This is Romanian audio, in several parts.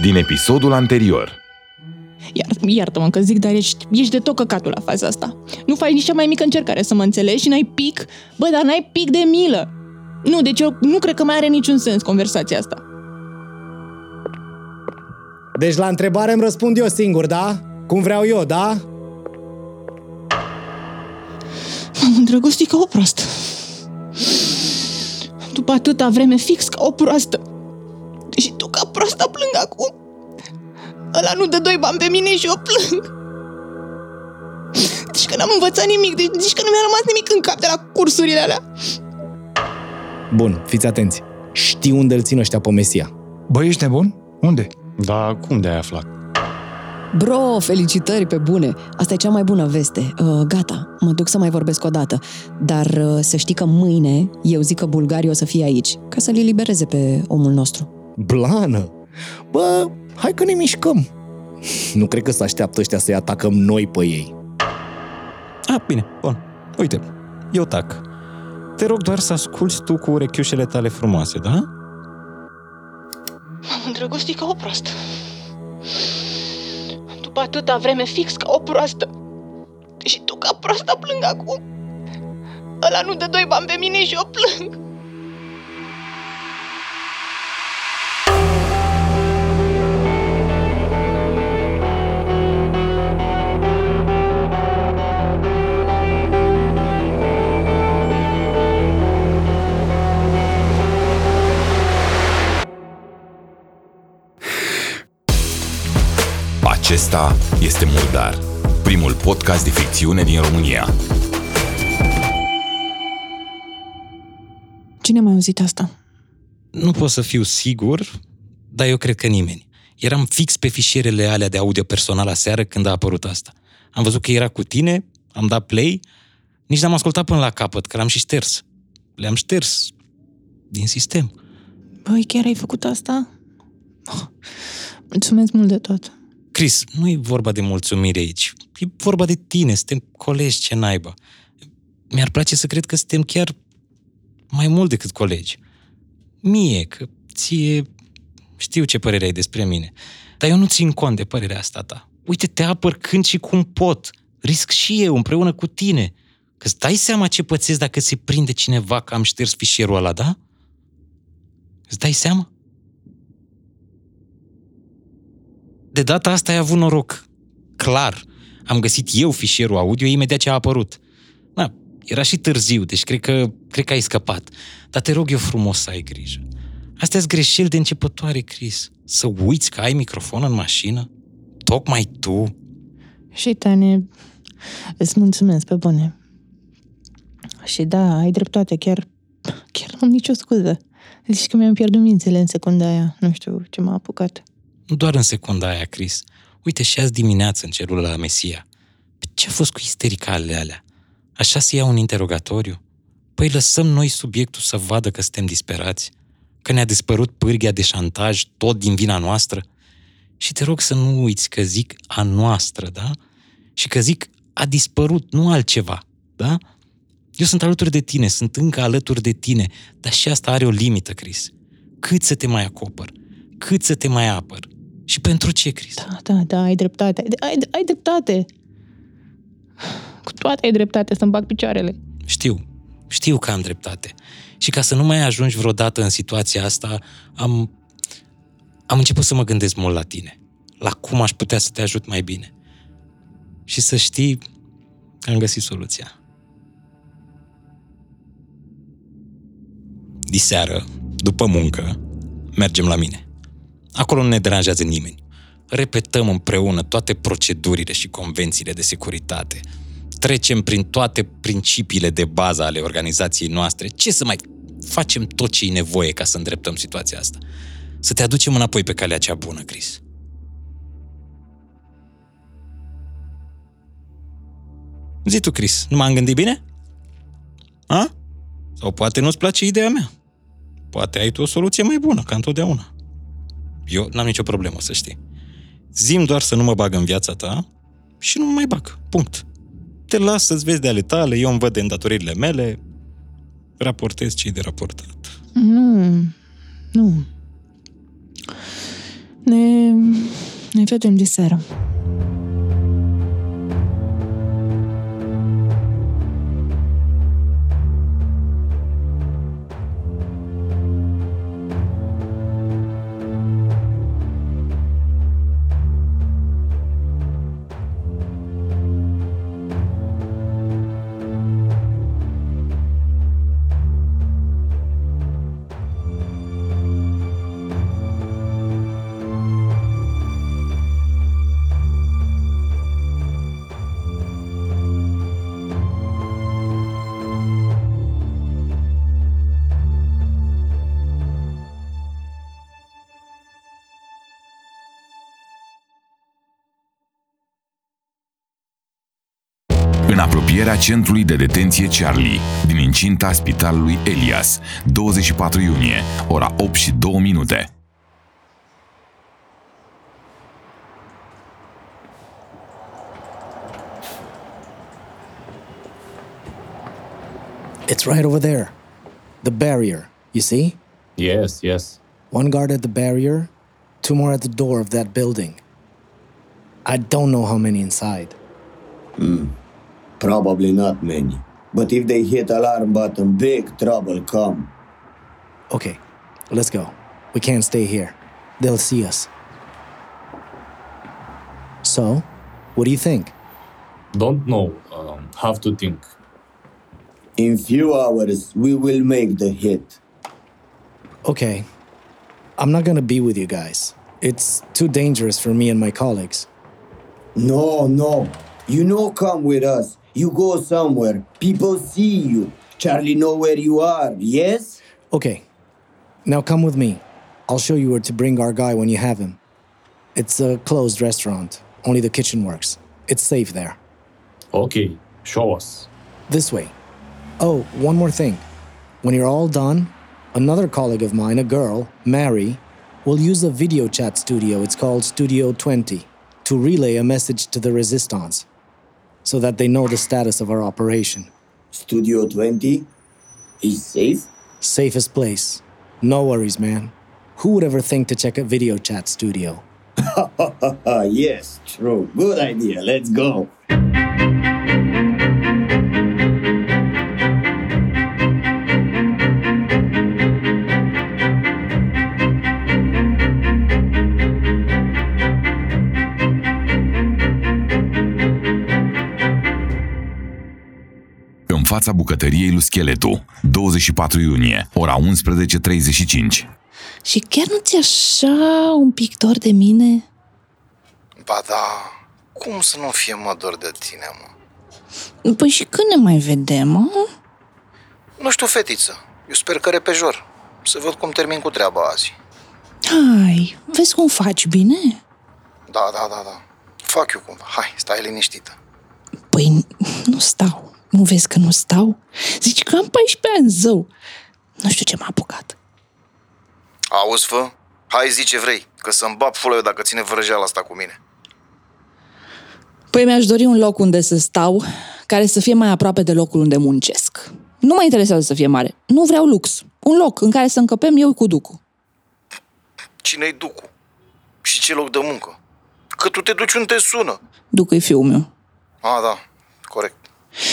din episodul anterior. Iar, iartă-mă că zic, dar ești, ești de tot căcatul la faza asta. Nu faci nici cea mai mică încercare să mă înțelegi și n-ai pic. Bă, dar n-ai pic de milă. Nu, deci eu nu cred că mai are niciun sens conversația asta. Deci la întrebare îmi răspund eu singur, da? Cum vreau eu, da? M-am îndrăgostit ca o proastă. După atâta vreme fix ca o proastă. Și tu ca proastă plâng acum. Ăla nu dă doi bani pe mine și eu plâng. Deci că n-am învățat nimic, deci, deci că nu mi-a rămas nimic în cap de la cursurile alea. Bun, fiți atenți. Știi unde îl țin ăștia pe Mesia. Băi, ești nebun? Unde? Da, cum de-ai aflat? Bro, felicitări pe bune! Asta e cea mai bună veste. Uh, gata, mă duc să mai vorbesc o dată. Dar uh, să știi că mâine eu zic că bulgarii o să fie aici, ca să-l elibereze pe omul nostru. Blană! Bă, hai că ne mișcăm. Nu cred că se așteaptă ăștia să-i atacăm noi pe ei. Ah, bine, bun. Uite, eu tac. Te rog doar să asculți tu cu urechiușele tale frumoase, da? M-am îndrăgostit ca o proastă. După atâta vreme fix ca o proastă. Și tu ca proastă plâng acum. Ăla nu dă doi bani pe mine și eu plâng. Acesta este Murdar, primul podcast de ficțiune din România. Cine a mai auzit asta? Nu pot să fiu sigur, dar eu cred că nimeni. Eram fix pe fișierele alea de audio personal aseară când a apărut asta. Am văzut că era cu tine, am dat play, nici n-am ascultat până la capăt, că l-am și șters. Le-am șters din sistem. Băi, chiar ai făcut asta? Oh, mulțumesc mult de tot. Chris, nu e vorba de mulțumire aici. E vorba de tine, suntem colegi ce naiba. Mi-ar place să cred că suntem chiar mai mult decât colegi. Mie, că ție știu ce părere ai despre mine. Dar eu nu țin cont de părerea asta ta. Uite, te apăr când și cum pot. Risc și eu, împreună cu tine. Că îți dai seama ce pățesc dacă se prinde cineva că am șters fișierul ăla, da? Îți dai seama? De data asta ai avut noroc. Clar. Am găsit eu fișierul audio imediat ce a apărut. Da, era și târziu, deci cred că, cred că ai scăpat. Dar te rog eu frumos să ai grijă. Astea-s greșeli de începătoare, Chris. Să uiți că ai microfon în mașină? Tocmai tu? Și, Tane, îți mulțumesc pe bune. Și da, ai dreptate, chiar, chiar nu am nicio scuză. Zici că mi-am pierdut mințele în secunda aia. Nu știu ce m-a apucat. Nu doar în secunda aia, Chris. Uite, și azi dimineață în celula la Mesia. Pe ce a fost cu istericalele alea? Așa să ia un interogatoriu? Păi lăsăm noi subiectul să vadă că suntem disperați, că ne-a dispărut pârghia de șantaj tot din vina noastră. Și te rog să nu uiți că zic a noastră, da? Și că zic a dispărut, nu altceva, da? Eu sunt alături de tine, sunt încă alături de tine, dar și asta are o limită, Chris. Cât să te mai acopăr? Cât să te mai apăr? Și pentru ce, Chris? Da, da, da, ai dreptate. Ai, ai dreptate. Cu toate ai dreptate să-mi bag picioarele. Știu, știu că am dreptate. Și ca să nu mai ajungi vreodată în situația asta, am, am început să mă gândesc mult la tine. La cum aș putea să te ajut mai bine. Și să știi că am găsit soluția. Diseară, după muncă, mergem la mine. Acolo nu ne deranjează nimeni. Repetăm împreună toate procedurile și convențiile de securitate. Trecem prin toate principiile de bază ale organizației noastre. Ce să mai facem tot ce e nevoie ca să îndreptăm situația asta? Să te aducem înapoi pe calea cea bună, Chris. Zi tu, Chris, nu m-am gândit bine? A? Sau poate nu-ți place ideea mea? Poate ai tu o soluție mai bună, ca întotdeauna. Eu n-am nicio problemă, să știi. Zim doar să nu mă bag în viața ta și nu mă mai bag. Punct. Te las să-ți vezi de ale tale, eu îmi văd de îndatoririle mele, raportez ce de raportat. Nu, nu. Ne, Ne vedem de seară. Apropierea centrului de detenție Charlie, din incinta spitalului Elias, 24 iunie, ora 8 și 2 minute. It's right over there. The barrier, you see? Yes, yes. One guard at the barrier, two more at the door of that building. I don't know how many inside. Hmm. Probably not many. But if they hit alarm button, big trouble come. Okay, let's go. We can't stay here. They'll see us. So, what do you think? Don't know. Um, have to think. In few hours, we will make the hit. Okay, I'm not gonna be with you guys. It's too dangerous for me and my colleagues. No, no. You know come with us. You go somewhere. People see you. Charlie know where you are, yes? Okay, now come with me. I'll show you where to bring our guy when you have him. It's a closed restaurant, only the kitchen works. It's safe there. Okay, show us. This way. Oh, one more thing. When you're all done, another colleague of mine, a girl, Mary, will use a video chat studio. It's called Studio 20 to relay a message to the resistance so that they know the status of our operation. Studio 20 is safe? Safest place. No worries, man. Who would ever think to check a video chat studio? Yes, true. Good idea. Let's go. Fața bucătăriei lui Scheletu, 24 iunie, ora 11.35. Și chiar nu ți așa un pic dor de mine? Ba da, cum să nu fie mă dor de tine, mă? Păi și când ne mai vedem, mă? Nu știu, fetiță, eu sper că repejor. Să văd cum termin cu treaba azi. Hai, vezi cum faci bine? Da, da, da, da. Fac eu cumva. Hai, stai liniștită. Păi nu stau. Nu vezi că nu stau? Zici că am 14 ani, zău. Nu știu ce m-a apucat. Auzi, fă? Hai zi ce vrei, că să-mi bap fulă dacă ține vrăjeala asta cu mine. Păi mi-aș dori un loc unde să stau, care să fie mai aproape de locul unde muncesc. Nu mă interesează să fie mare. Nu vreau lux. Un loc în care să încăpem eu cu Ducu. Cine-i Ducu? Și ce loc de muncă? Că tu te duci unde te sună. Ducu e fiul meu. A, da, corect.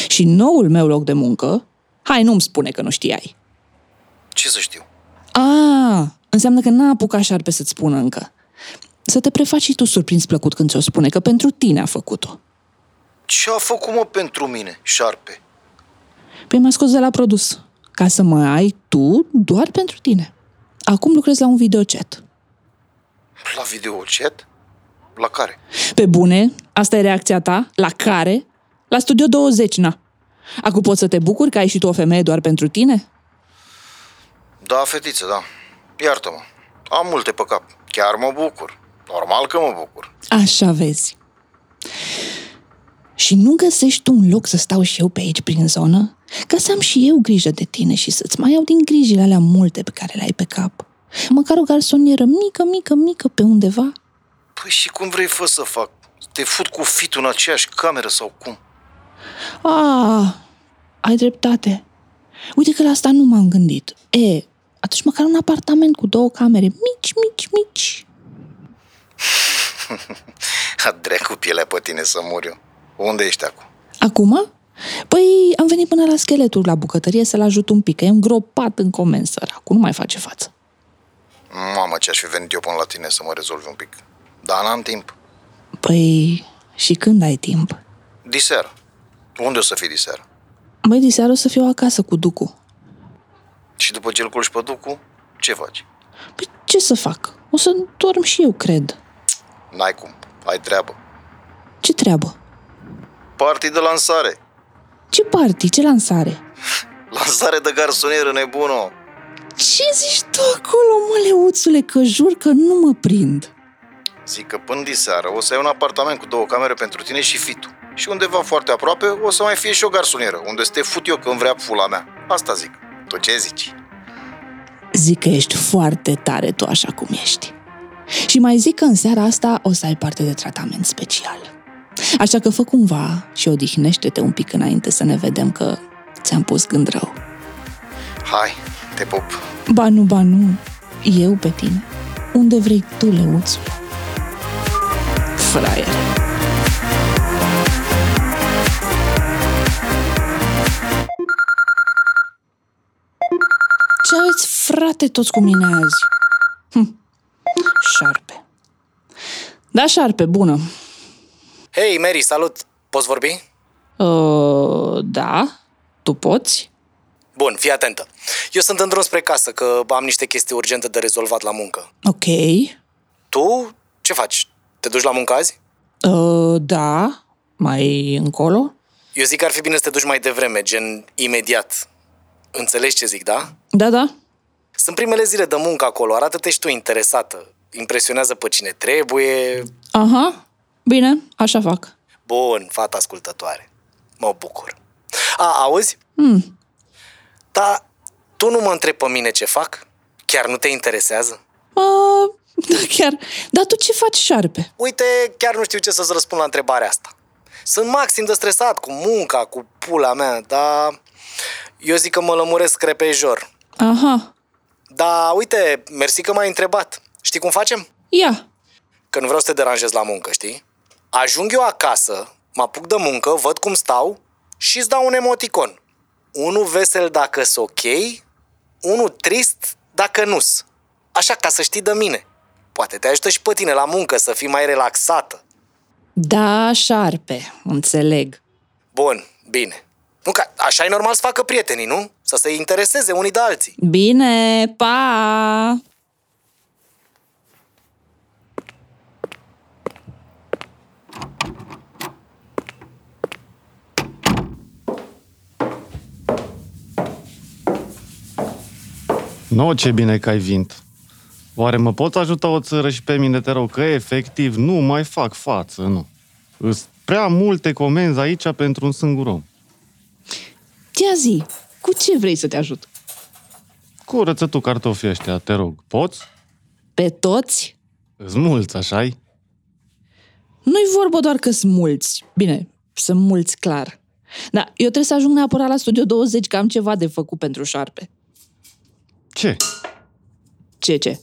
Și noul meu loc de muncă, hai, nu-mi spune că nu știai. Ce să știu? A, înseamnă că n-a apucat șarpe să-ți spună încă. Să te prefaci și tu surprins plăcut când ți-o spune, că pentru tine a făcut-o. Ce a făcut mă pentru mine, șarpe? Păi m-a scos de la produs, ca să mă ai tu doar pentru tine. Acum lucrez la un videochat. La videochat? La care? Pe bune, asta e reacția ta? La care? La Studio 20, na. Acum poți să te bucuri că ai și tu o femeie doar pentru tine? Da, fetiță, da. Iartă-mă. Am multe pe cap. Chiar mă bucur. Normal că mă bucur. Așa vezi. Și nu găsești tu un loc să stau și eu pe aici prin zonă? Ca să am și eu grijă de tine și să-ți mai iau din grijile alea multe pe care le ai pe cap. Măcar o garsonieră mică, mică, mică pe undeva. Păi și cum vrei fă să fac? Te fut cu fitul în aceeași cameră sau cum? Ah, ai dreptate. Uite că la asta nu m-am gândit. E, atunci măcar un apartament cu două camere mici, mici, mici. trec cu pielea pe tine să mor eu. Unde ești acum? Acum? Păi am venit până la scheletul la bucătărie să-l ajut un pic, că e îngropat în comenzi săracul, nu mai face față. Mamă, ce aș fi venit eu până la tine să mă rezolvi un pic. Dar n-am timp. Păi și când ai timp? Diseară. Unde o să fii diseară? Băi, diseară o să fiu acasă cu Ducu. Și după ce îl culci pe Ducu, ce faci? Păi ce să fac? O să dorm și eu, cred. N-ai cum. Ai treabă. Ce treabă? Party de lansare. Ce party? Ce lansare? Lansare de garsonieră nebună. Ce zici tu acolo, mă, leuțule, că jur că nu mă prind. Zic că până diseară o să ai un apartament cu două camere pentru tine și fitul. Și undeva foarte aproape o să mai fie și o garsonieră, unde să te fut eu când vrea pula mea. Asta zic. Tu ce zici? Zic că ești foarte tare tu așa cum ești. Și mai zic că în seara asta o să ai parte de tratament special. Așa că fă cumva și odihnește-te un pic înainte să ne vedem că ți-am pus gând rău. Hai, te pup. Ba nu, ba nu, eu pe tine. Unde vrei tu, leuțule? Fraier. Ce aveți, frate, toți cu mine azi? Hm. Șarpe. Da, șarpe, bună. Hei, Mary, salut! Poți vorbi? Uh, da, tu poți? Bun, fii atentă. Eu sunt în drum spre casă, că am niște chestii urgente de rezolvat la muncă. Ok. Tu ce faci? Te duci la muncă azi? Uh, da, mai încolo? Eu zic că ar fi bine să te duci mai devreme, gen imediat. Înțelegi ce zic, da? Da, da. Sunt primele zile de muncă acolo, arată-te și tu interesată. Impresionează pe cine trebuie. Aha, bine, așa fac. Bun, fata ascultătoare. Mă bucur. A, auzi? Hmm. Da, tu nu mă întrebi pe mine ce fac? Chiar nu te interesează? Uh, da, chiar. Dar tu ce faci, șarpe? Uite, chiar nu știu ce să-ți răspund la întrebarea asta. Sunt maxim de stresat cu munca, cu pula mea, dar eu zic că mă lămuresc repejor. Aha, Da, uite, mersi că m-ai întrebat. Știi cum facem? ia. Că nu vreau să te deranjez la muncă, știi? Ajung eu acasă, mă apuc de muncă, văd cum stau și îți dau un emoticon. Unul vesel dacă s ok, unul trist dacă nu-s. Așa ca să știi de mine. Poate te ajută și pe tine la muncă să fii mai relaxată. Da, șarpe, înțeleg. Bun, bine. Nu ca, așa e normal să facă prietenii, nu? Să se intereseze unii de alții. Bine, pa! Nu, ce bine că ai vint. Oare mă poți ajuta o țără și pe mine, te rog, că efectiv nu mai fac față, nu. Îs prea multe comenzi aici pentru un singur om. Ia zi, cu ce vrei să te ajut? Curăță tu cartofii ăștia, te rog. Poți? Pe toți? Îți mulți, așa Nu-i vorba doar că sunt mulți. Bine, sunt mulți, clar. Da, eu trebuie să ajung neapărat la Studio 20, că am ceva de făcut pentru șarpe. Ce? Ce, ce?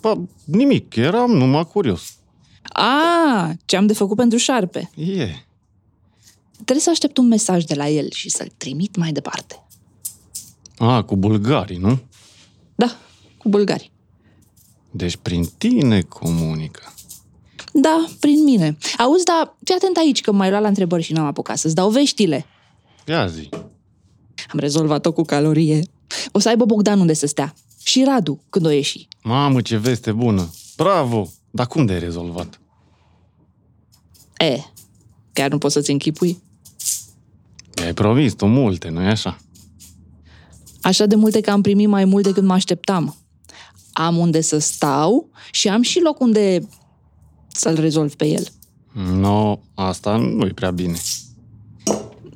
Bă, nimic, eram numai curios. A, ce am de făcut pentru șarpe. E. Trebuie să aștept un mesaj de la el și să-l trimit mai departe. A, cu bulgarii, nu? Da, cu bulgari. Deci prin tine comunică. Da, prin mine. Auzi, dar fii atent aici că m-ai luat la întrebări și n-am apucat să-ți dau veștile. Ia zi. Am rezolvat-o cu calorie. O să aibă Bogdan unde să stea. Și Radu, când o ieși. Mamă, ce veste bună! Bravo! Dar cum de ai rezolvat? E, chiar nu poți să-ți închipui? Mi-ai promis tu multe, nu-i așa? Așa de multe că am primit mai mult decât mă așteptam. Am unde să stau și am și loc unde să-l rezolv pe el. No, asta nu-i prea bine.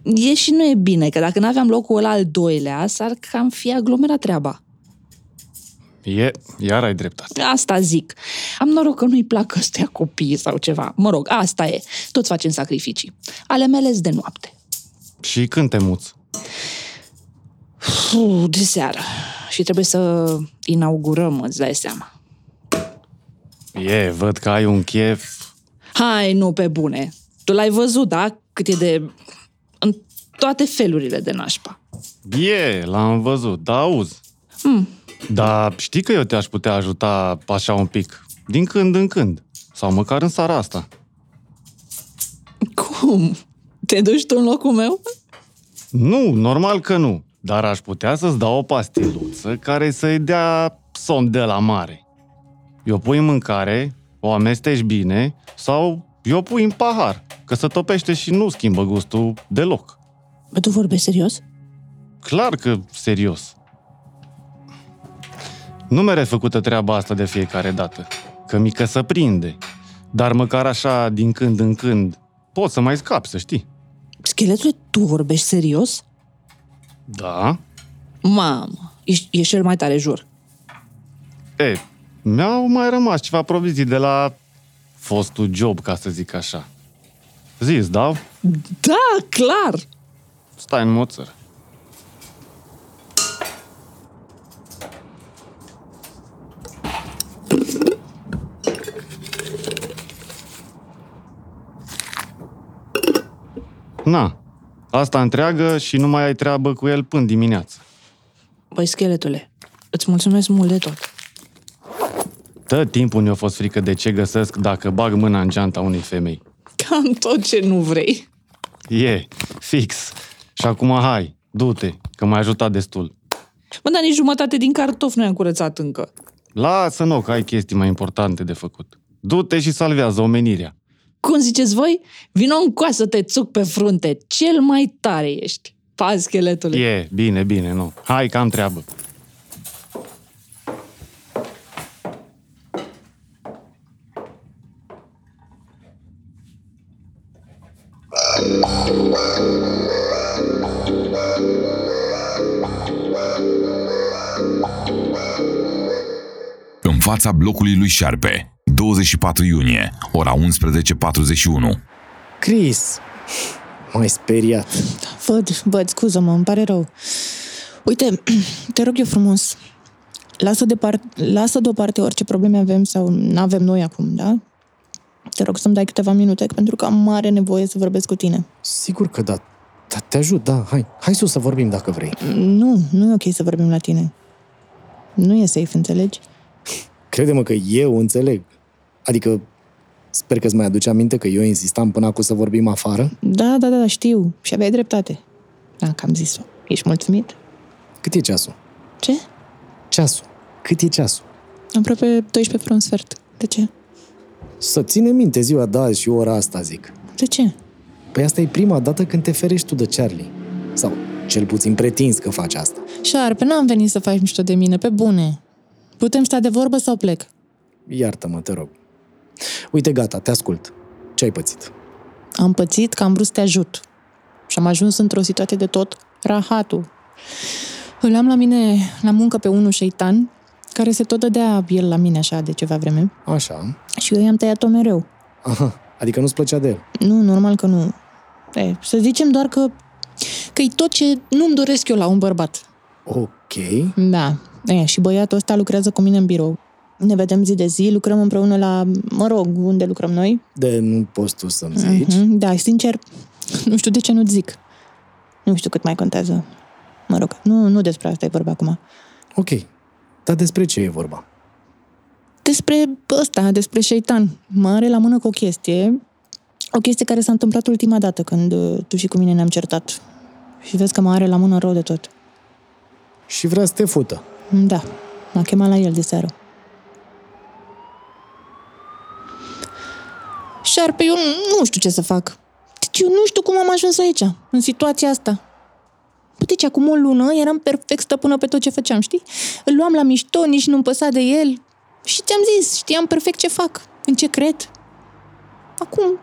E și nu e bine, că dacă n-aveam locul ăla al doilea, s-ar cam fi aglomerat treaba. E, iar ai dreptate. Asta zic. Am noroc că nu-i plac ăstea copii sau ceva. Mă rog, asta e. Toți facem sacrificii. Ale mele de noapte. Și când te muți? Puh, de seară. Și trebuie să inaugurăm, îți dai seama. E, văd că ai un chef. Hai, nu pe bune. Tu l-ai văzut, da? Cât e de... în toate felurile de nașpa. E, l-am văzut, da, auzi. Hmm. Dar știi că eu te-aș putea ajuta așa un pic, din când în când. Sau măcar în seara asta. Cum? Te duci tu în locul meu? Nu, normal că nu. Dar aș putea să-ți dau o pastiluță care să-i dea somn de la mare. Eu pui în mâncare, o amesteci bine sau eu pui în pahar, că se topește și nu schimbă gustul deloc. Bă, tu vorbești serios? Clar că serios. Nu mere făcută treaba asta de fiecare dată, că mică să prinde. Dar măcar așa, din când în când, poți să mai scapi, să știi. Scheletule, tu vorbești serios? Da? Mamă, ești, ești cel mai tare, jur. E, mi-au mai rămas ceva provizii de la fostul job, ca să zic așa. Zis, dau? Da, clar! Stai în moțăr. Na, asta întreagă și nu mai ai treabă cu el până dimineață. Băi, scheletule, îți mulțumesc mult de tot. Tot timpul ne-a fost frică de ce găsesc dacă bag mâna în geanta unei femei. Cam tot ce nu vrei. E, fix. Și acum hai, du-te, că m-ai ajutat destul. Mă, dar nici jumătate din cartof nu i-am curățat încă. Lasă-n că ai chestii mai importante de făcut. Du-te și salvează omenirea. Cum ziceți voi? Vino în coasă să te țuc pe frunte. Cel mai tare ești. Pa, scheletule. E, bine, bine, nu. Hai că am treabă. În fața blocului lui Șarpe, 24 iunie, ora 11.41. Chris, m-ai speriat. Văd, văd, scuză-mă, îmi pare rău. Uite, te rog eu frumos, lasă, departe, lasă deoparte orice probleme avem sau nu avem noi acum, da? Te rog să-mi dai câteva minute, pentru că am mare nevoie să vorbesc cu tine. Sigur că da. Da, te ajut, da, hai. Hai sus să vorbim dacă vrei. Nu, nu e ok să vorbim la tine. Nu e safe, înțelegi? Crede-mă că eu înțeleg. Adică, sper că îți mai aduce aminte că eu insistam până acum să vorbim afară? Da, da, da, știu. Și aveai dreptate. Da, că am zis-o. Ești mulțumit? Cât e ceasul? Ce? Ceasul. Cât e ceasul? Aproape 12 fără un sfert. De ce? Să ține minte ziua de azi și ora asta, zic. De ce? Păi asta e prima dată când te ferești tu de Charlie. Sau cel puțin pretinzi că faci asta. Șarpe, n-am venit să faci mișto de mine, pe bune. Putem sta de vorbă sau plec? Iartă-mă, te rog. Uite, gata, te ascult. Ce ai pățit? Am pățit că am vrut să te ajut. Și am ajuns într-o situație de tot rahatul. Îl am la mine la muncă pe unul șeitan, care se tot dădea el la mine așa de ceva vreme. Așa. Și eu i-am tăiat-o mereu. Aha, adică nu-ți plăcea de el. Nu, normal că nu. E, să zicem doar că că e tot ce nu-mi doresc eu la un bărbat. Ok. Da. E, și băiatul ăsta lucrează cu mine în birou. Ne vedem zi de zi, lucrăm împreună la, mă rog, unde lucrăm noi. De nu poți tu să-mi zici. Mm-hmm. Da, sincer, nu știu de ce nu-ți zic. Nu știu cât mai contează. Mă rog, nu, nu despre asta e vorba acum. Ok. Dar despre ce e vorba? Despre ăsta, despre șeitan. Mă are la mână cu o chestie, o chestie care s-a întâmplat ultima dată când uh, tu și cu mine ne-am certat. Și vezi că mă are la mână rău de tot. Și vrea să te fută. Da, m-a chemat la el de seară. Șarpe, eu nu știu ce să fac. Deci eu nu știu cum am ajuns aici, în situația asta. Deci acum o lună eram perfect stăpână pe tot ce făceam, știi? Îl luam la mișto, nici nu-mi păsa de el. Și ți-am zis, știam perfect ce fac, în ce cred. Acum,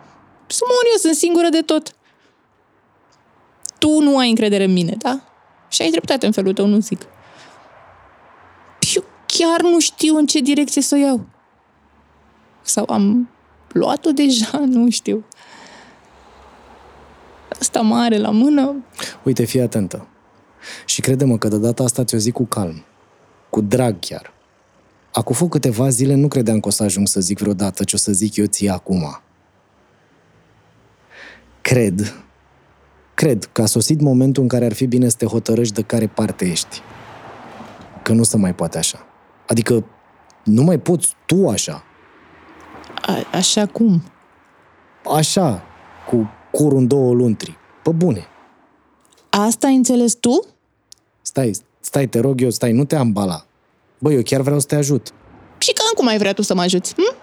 să mor eu, sunt singură de tot. Tu nu ai încredere în mine, da? Și ai dreptate în felul tău, nu zic. Eu chiar nu știu în ce direcție să o iau. Sau am luat-o deja, nu știu. Asta mare la mână. Uite, fii atentă. Și crede-mă că de data asta ți-o zic cu calm. Cu drag chiar. Acum câteva zile nu credeam că o să ajung să zic vreodată ce o să zic eu ție acum. Cred, cred că a sosit momentul în care ar fi bine să te hotărăști de care parte ești. Că nu se mai poate așa. Adică nu mai poți tu așa. A- așa cum? Așa, cu curul în două luntri. Pe bune. Asta ai înțeles tu? Stai, stai, te rog eu, stai, nu te ambala. Bă, eu chiar vreau să te ajut. Și când cum ai vrea tu să mă ajuți? Hm?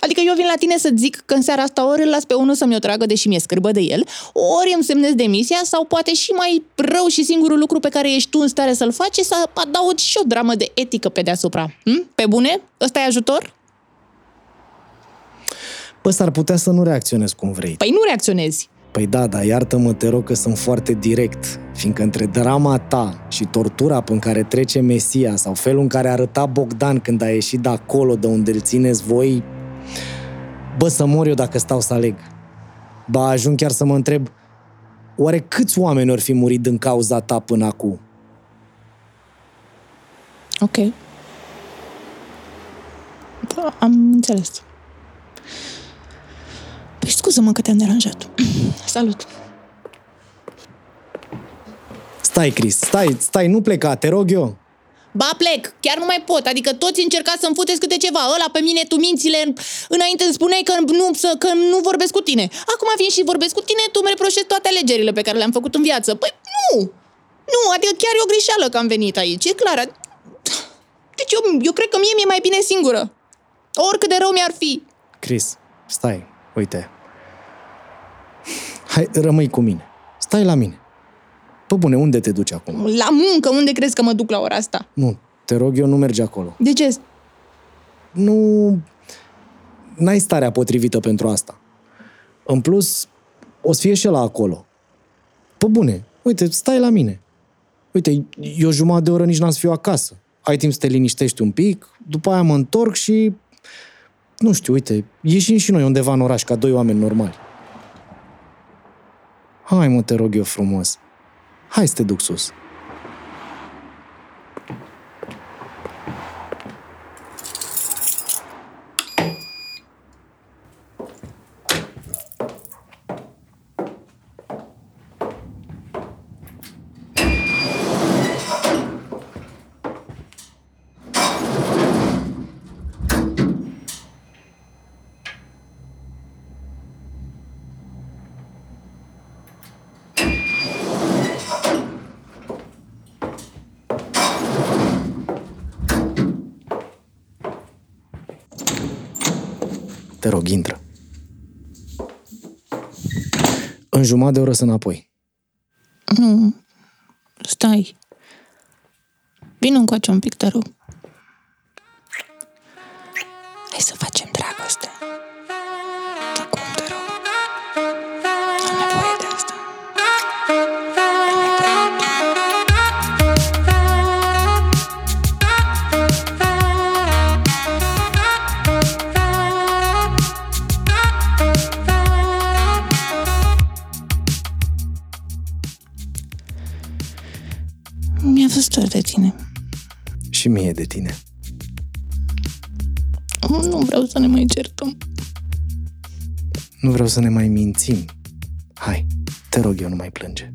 Adică eu vin la tine să zic că în seara asta ori îl las pe unul să-mi o tragă, deși mi-e scârbă de el, ori îmi semnez demisia sau poate și mai rău și singurul lucru pe care ești tu în stare să-l faci e să adaugi și o dramă de etică pe deasupra. Hm? Pe bune? Ăsta e ajutor? Bă, s-ar putea să nu reacționez cum vrei. Păi nu reacționezi. Păi da, dar iartă-mă, te rog că sunt foarte direct, fiindcă între drama ta și tortura pe care trece Mesia sau felul în care arăta Bogdan când a ieșit de acolo de unde îl țineți voi, bă, să mor eu dacă stau să aleg. Ba, ajung chiar să mă întreb, oare câți oameni ori fi murit din cauza ta până acum? Ok. Da, am înțeles. Păi scuză-mă că te-am deranjat. Salut! Stai, Chris, stai, stai, nu pleca, te rog eu. Ba plec, chiar nu mai pot, adică toți încercați să-mi futeți câte ceva, ăla pe mine, tu mințile, înainte îmi spuneai că nu, să, că nu vorbesc cu tine. Acum vin și vorbesc cu tine, tu îmi reproșezi toate alegerile pe care le-am făcut în viață. Păi nu! Nu, adică chiar e o greșeală că am venit aici, e clar. Deci eu, eu cred că mie mi-e mai bine singură. Oricât de rău mi-ar fi. Chris, stai, uite. Hai, rămâi cu mine. Stai la mine. Pă bune, unde te duci acum? La muncă, unde crezi că mă duc la ora asta? Nu, te rog eu, nu mergi acolo. De ce? Nu... N-ai starea potrivită pentru asta. În plus, o să fie și la acolo. Pă bune, uite, stai la mine. Uite, eu jumătate de oră nici n-am să fiu acasă. Ai timp să te liniștești un pic, după aia mă întorc și... Nu știu, uite, ieșim și noi undeva în oraș, ca doi oameni normali. Hai mă, te rog eu frumos. Hai să te duc sus. Te rog, intră. În jumătate de oră sunt înapoi. Nu, stai. Vino încoace un pic, te rog. Hai să facem dragoste. Mi-a fost dor de tine. Și mie de tine. Nu vreau să ne mai certăm. Nu vreau să ne mai mințim. Hai, te rog eu, nu mai plânge.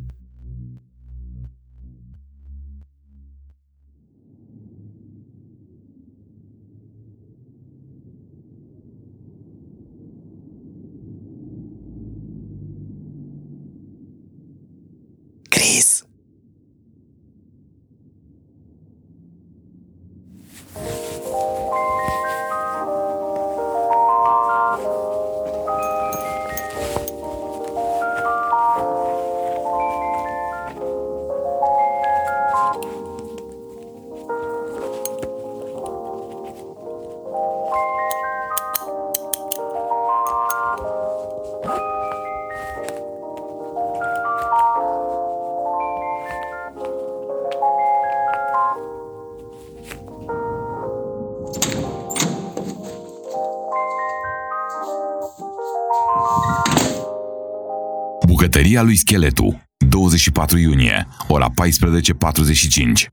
Bucătăria lui Scheletu, 24 iunie, ora 14.45.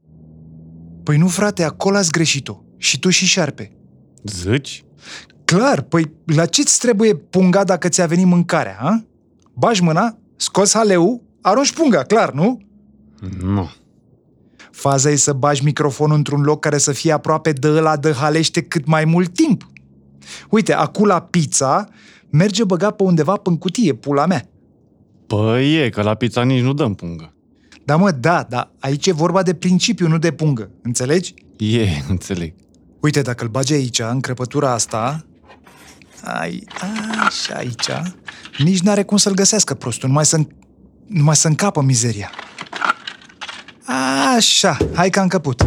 Păi nu, frate, acolo ați greșit-o. Și tu și șarpe. Zici? Clar, păi la ce-ți trebuie punga dacă ți-a venit mâncarea, a? bagi mâna, scoți haleu, arunci punga, clar, nu? Nu. Faza e să bagi microfonul într-un loc care să fie aproape de ăla de halește cât mai mult timp. Uite, acum la pizza merge băgat pe undeva pe cutie, pula mea. Păi e, că la pizza nici nu dăm pungă. Da, mă, da, dar aici e vorba de principiu, nu de pungă. Înțelegi? E, înțeleg. Uite, dacă îl bagi aici, în crăpătura asta, ai, așa aici, nici n-are cum să-l găsească prostul, numai să, numai să încapă mizeria. Așa, hai că am încăput.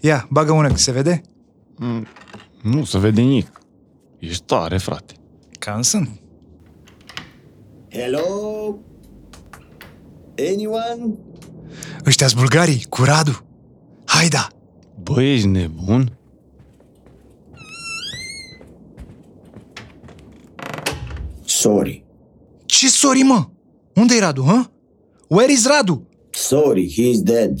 Ia, bagă una, se vede? Mm, nu se vede nimic. Ești tare, frate. Cam sunt. Hello? Anyone? Ăștia bulgarii, cu Radu. Hai da! Bă, ești nebun? Sorry. Ce sorry, mă? unde e Radu, hă? Where is Radu? Sorry, he's dead.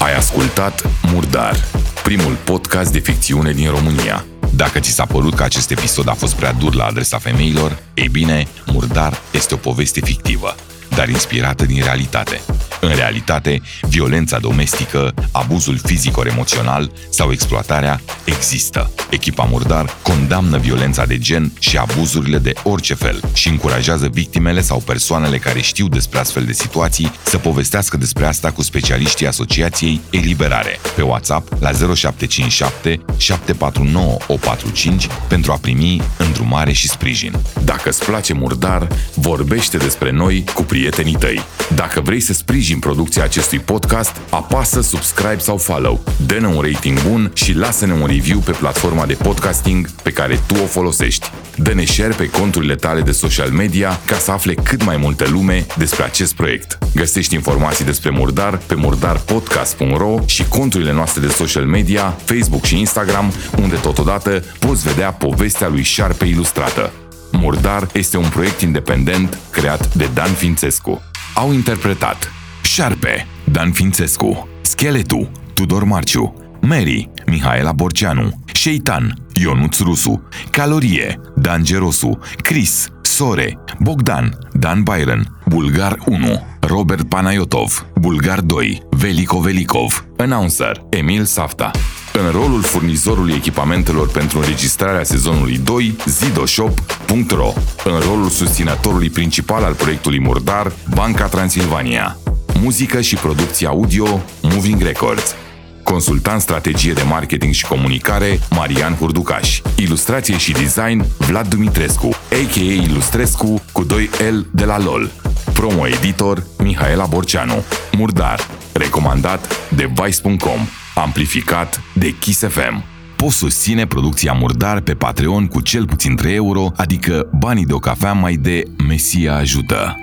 Ai ascultat Murdar, primul podcast de ficțiune din România. Dacă ți s-a părut că acest episod a fost prea dur la adresa femeilor, ei bine, Murdar este o poveste fictivă, dar inspirată din realitate. În realitate, violența domestică, abuzul fizico-emoțional sau exploatarea există. Echipa Murdar condamnă violența de gen și abuzurile de orice fel și încurajează victimele sau persoanele care știu despre astfel de situații să povestească despre asta cu specialiștii Asociației Eliberare pe WhatsApp la 0757 749 145 pentru a primi îndrumare și sprijin. Dacă îți place Murdar, vorbește despre noi cu prietenii tăi. Dacă vrei să sprijini producția acestui podcast, apasă subscribe sau follow, dă-ne un rating bun și lasă-ne un review pe platforma de podcasting pe care tu o folosești. Dă-ne share pe conturile tale de social media ca să afle cât mai multă lume despre acest proiect. Găsești informații despre Murdar pe murdarpodcast.ro și conturile noastre de social media, Facebook și Instagram, unde totodată poți vedea povestea lui Șarpe ilustrată. Murdar este un proiect independent creat de Dan Fințescu. Au interpretat Șarpe, Dan Fințescu, Scheletu, Tudor Marciu, Mary, Mihaela Borceanu, Șeitan, Ionuț Rusu, Calorie, Dan Gerosu, Chris, Sore, Bogdan, Dan Byron, Bulgar 1, Robert Panayotov, Bulgar 2, Veliko Velikov, Announcer, Emil Safta. În rolul furnizorului echipamentelor pentru înregistrarea sezonului 2, zidoshop.ro. În rolul susținătorului principal al proiectului Murdar, Banca Transilvania. Muzică și producție audio, Moving Records. Consultant strategie de marketing și comunicare, Marian Hurducaș. Ilustrație și design, Vlad Dumitrescu, a.k.a. Ilustrescu cu 2 L de la LOL. Promo editor, Mihaela Borceanu. Murdar. Recomandat de Vice.com. Amplificat de Kiss FM. Poți susține producția Murdar pe Patreon cu cel puțin 3 euro, adică banii de o cafea mai de Mesia ajută.